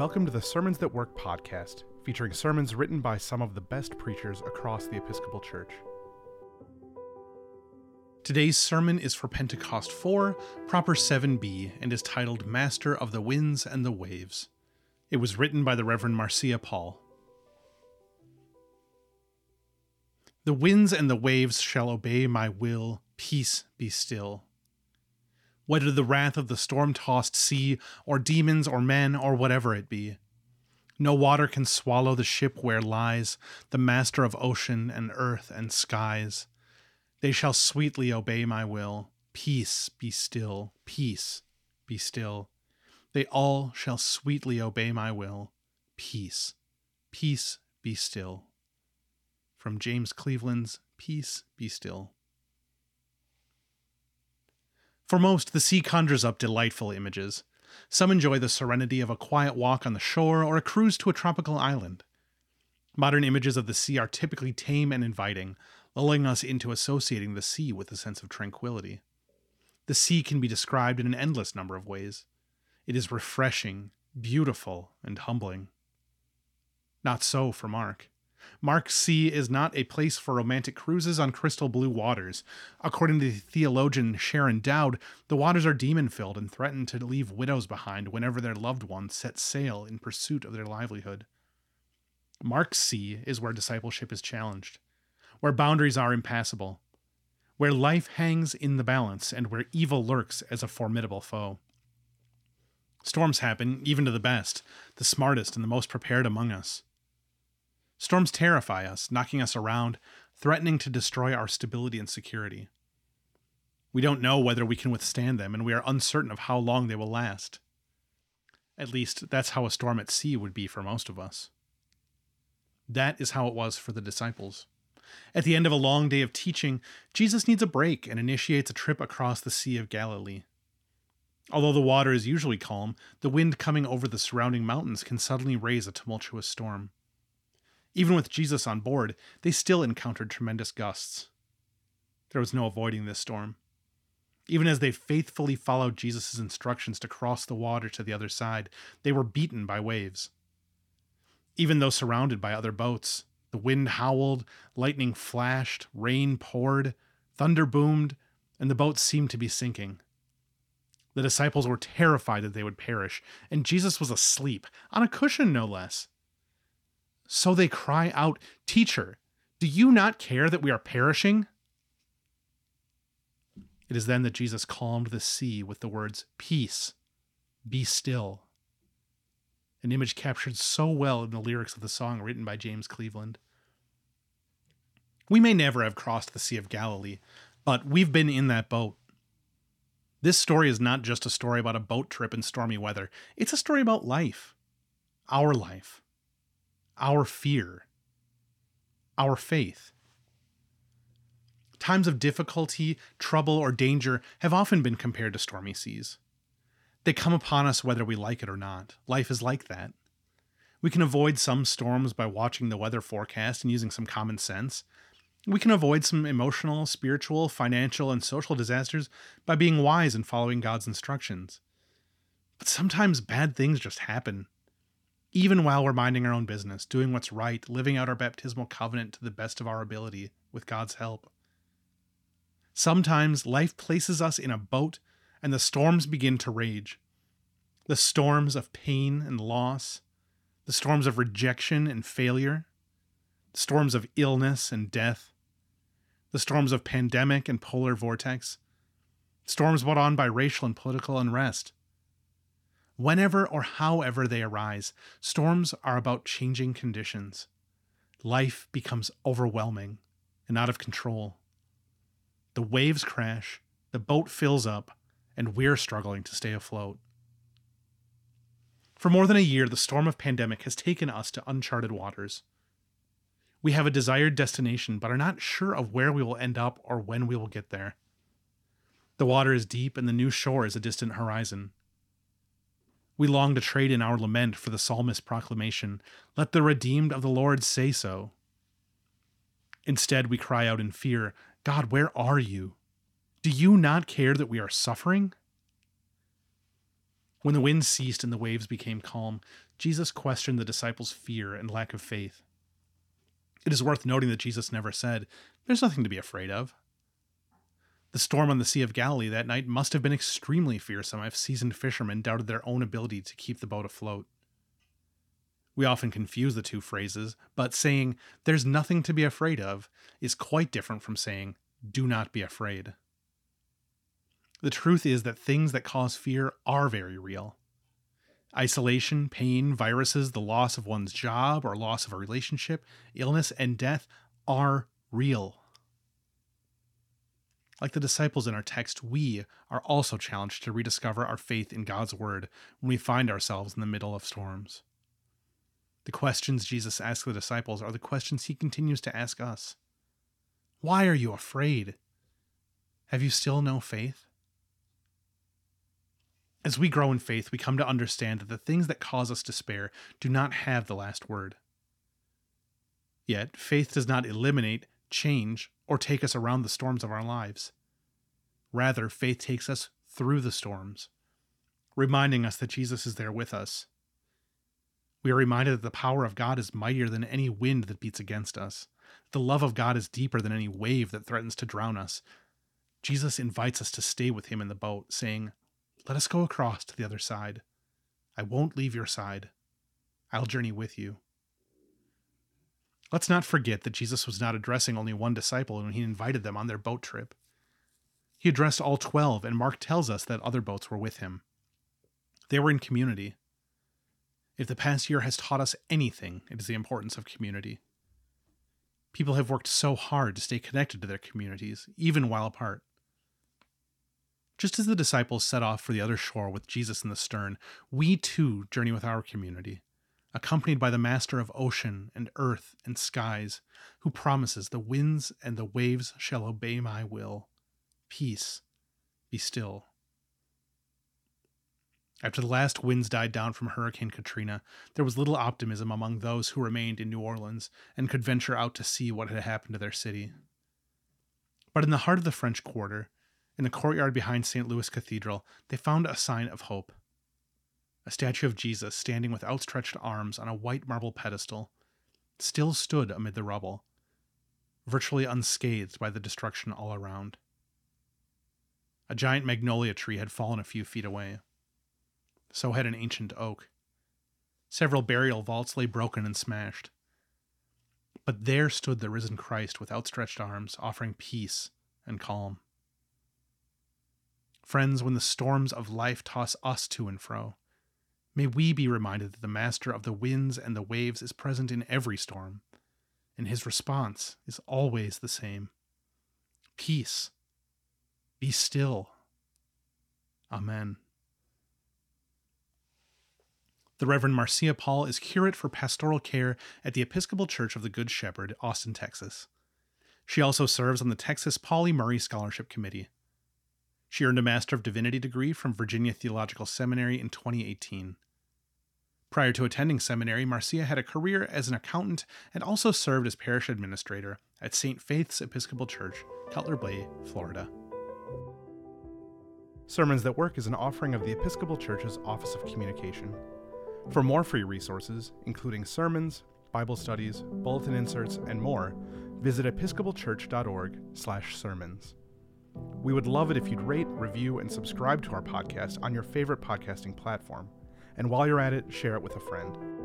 Welcome to the Sermons That Work podcast, featuring sermons written by some of the best preachers across the Episcopal Church. Today's sermon is for Pentecost 4, Proper 7b, and is titled Master of the Winds and the Waves. It was written by the Reverend Marcia Paul. The winds and the waves shall obey my will, peace be still whether the wrath of the storm tossed sea, or demons, or men, or whatever it be. No water can swallow the ship where lies the master of ocean and earth and skies. They shall sweetly obey my will. Peace be still, peace be still. They all shall sweetly obey my will. Peace, peace be still. From James Cleveland's Peace Be Still. For most, the sea conjures up delightful images. Some enjoy the serenity of a quiet walk on the shore or a cruise to a tropical island. Modern images of the sea are typically tame and inviting, lulling us into associating the sea with a sense of tranquility. The sea can be described in an endless number of ways. It is refreshing, beautiful, and humbling. Not so for Mark. Mark's Sea is not a place for romantic cruises on crystal blue waters. According to the theologian Sharyn Dowd, the waters are demon filled and threaten to leave widows behind whenever their loved ones set sail in pursuit of their livelihood. Mark Sea is where discipleship is challenged, where boundaries are impassable, where life hangs in the balance, and where evil lurks as a formidable foe. Storms happen, even to the best, the smartest, and the most prepared among us. Storms terrify us, knocking us around, threatening to destroy our stability and security. We don't know whether we can withstand them, and we are uncertain of how long they will last. At least, that's how a storm at sea would be for most of us. That is how it was for the disciples. At the end of a long day of teaching, Jesus needs a break and initiates a trip across the Sea of Galilee. Although the water is usually calm, the wind coming over the surrounding mountains can suddenly raise a tumultuous storm. Even with Jesus on board, they still encountered tremendous gusts. There was no avoiding this storm. Even as they faithfully followed Jesus' instructions to cross the water to the other side, they were beaten by waves. Even though surrounded by other boats, the wind howled, lightning flashed, rain poured, thunder boomed, and the boat seemed to be sinking. The disciples were terrified that they would perish, and Jesus was asleep, on a cushion no less. So they cry out, Teacher, do you not care that we are perishing? It is then that Jesus calmed the sea with the words, Peace, be still. An image captured so well in the lyrics of the song written by James Cleveland. We may never have crossed the Sea of Galilee, but we've been in that boat. This story is not just a story about a boat trip in stormy weather, it's a story about life. Our life our fear, our faith. Times of difficulty, trouble, or danger have often been compared to stormy seas. They come upon us whether we like it or not. Life is like that. We can avoid some storms by watching the weather forecast and using some common sense. We can avoid some emotional, spiritual, financial, and social disasters by being wise and following God's instructions. But sometimes bad things just happen even while we're minding our own business, doing what's right, living out our baptismal covenant to the best of our ability with God's help. Sometimes life places us in a boat and the storms begin to rage. The storms of pain and loss, the storms of rejection and failure, the storms of illness and death, the storms of pandemic and polar vortex, storms brought on by racial and political unrest, Whenever or however they arise, storms are about changing conditions. Life becomes overwhelming and out of control. The waves crash, the boat fills up, and we're struggling to stay afloat. For more than a year, the storm of pandemic has taken us to uncharted waters. We have a desired destination, but are not sure of where we will end up or when we will get there. The water is deep, and the new shore is a distant horizon. We long to trade in our lament for the psalmist's proclamation, Let the redeemed of the Lord say so. Instead, we cry out in fear, God, where are you? Do you not care that we are suffering? When the wind ceased and the waves became calm, Jesus questioned the disciples' fear and lack of faith. It is worth noting that Jesus never said, There's nothing to be afraid of. The storm on the Sea of Galilee that night must have been extremely fearsome if seasoned fishermen doubted their own ability to keep the boat afloat. We often confuse the two phrases, but saying, there's nothing to be afraid of, is quite different from saying, do not be afraid. The truth is that things that cause fear are very real. Isolation, pain, viruses, the loss of one's job or loss of a relationship, illness, and death are real. Like the disciples in our text, we are also challenged to rediscover our faith in God's Word when we find ourselves in the middle of storms. The questions Jesus asks the disciples are the questions he continues to ask us. Why are you afraid? Have you still no faith? As we grow in faith, we come to understand that the things that cause us despair do not have the last word. Yet, faith does not eliminate, change, or take us around the storms of our lives. Rather, faith takes us through the storms, reminding us that Jesus is there with us. We are reminded that the power of God is mightier than any wind that beats against us. The love of God is deeper than any wave that threatens to drown us. Jesus invites us to stay with him in the boat, saying, Let us go across to the other side. I won't leave your side. I'll journey with you. Let's not forget that Jesus was not addressing only one disciple when he invited them on their boat trip. He addressed all 12, and Mark tells us that other boats were with him. They were in community. If the past year has taught us anything, it is the importance of community. People have worked so hard to stay connected to their communities, even while apart. Just as the disciples set off for the other shore with Jesus in the stern, we too journey with our community accompanied by the master of ocean and earth and skies, who promises the winds and the waves shall obey my will. Peace, be still. After the last winds died down from Hurricane Katrina, there was little optimism among those who remained in New Orleans and could venture out to see what had happened to their city. But in the heart of the French Quarter, in the courtyard behind St. Louis Cathedral, they found a sign of hope a statue of Jesus standing with outstretched arms on a white marble pedestal, still stood amid the rubble, virtually unscathed by the destruction all around. A giant magnolia tree had fallen a few feet away. So had an ancient oak. Several burial vaults lay broken and smashed. But there stood the risen Christ with outstretched arms, offering peace and calm. Friends, when the storms of life toss us to and fro, May we be reminded that the master of the winds and the waves is present in every storm, and his response is always the same Peace. Be still. Amen. The Reverend Marcia Paul is curate for pastoral care at the Episcopal Church of the Good Shepherd, Austin, Texas. She also serves on the Texas Pauli Murray Scholarship Committee. She earned a Master of Divinity degree from Virginia Theological Seminary in 2018. Prior to attending seminary, Marcia had a career as an accountant and also served as parish administrator at St. Faith's Episcopal Church, Cutler Bay, Florida. Sermons That Work is an offering of the Episcopal Church's Office of Communication. For more free resources, including sermons, Bible studies, bulletin inserts, and more, visit episcopalchurch.org/sermons. We would love it if you'd rate, review, and subscribe to our podcast on your favorite podcasting platform. And while you're at it, share it with a friend.